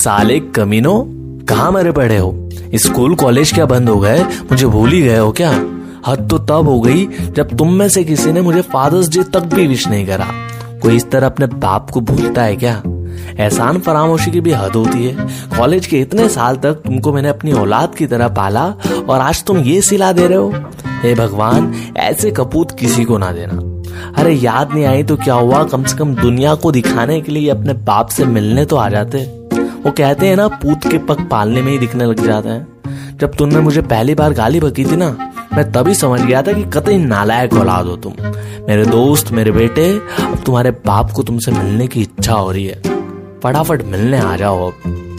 साले कमीनो, कहा मरे पड़े हो? स्कूल कॉलेज क्या बंद हो गए मुझे भूल ही गए हो क्या? हद तो तब हो गई जब तुम में से किसी ने मुझे फादर्स डे तक भी विश नहीं करा। कोई इस तरह अपने बाप को भूलता है क्या? एहसान फरामोशी की भी हद होती है। कॉलेज के इतने साल तक तुमको मैंने अपनी औलाद की तरह पाला और आज तुम ये सिला दे रहे हो। हे भगवान, ऐसे कपूत किसी को ना देना। अरे याद नहीं आई तो क्या हुआ? कम से कम दुनिया को दिखाने के लिए अपने बाप से मिलने तो आ जाते। वो कहते हैं ना, पूत के पग पालने में ही दिखने लग जाता है। जब तुमने मुझे पहली बार गाली बकी थी ना, मैं तभी समझ गया था कि कतई नालायक औलाद हो तुम। मेरे दोस्त, मेरे बेटे, अब तुम्हारे बाप को तुमसे मिलने की इच्छा हो रही है। फटाफट मिलने आ जाओ अब।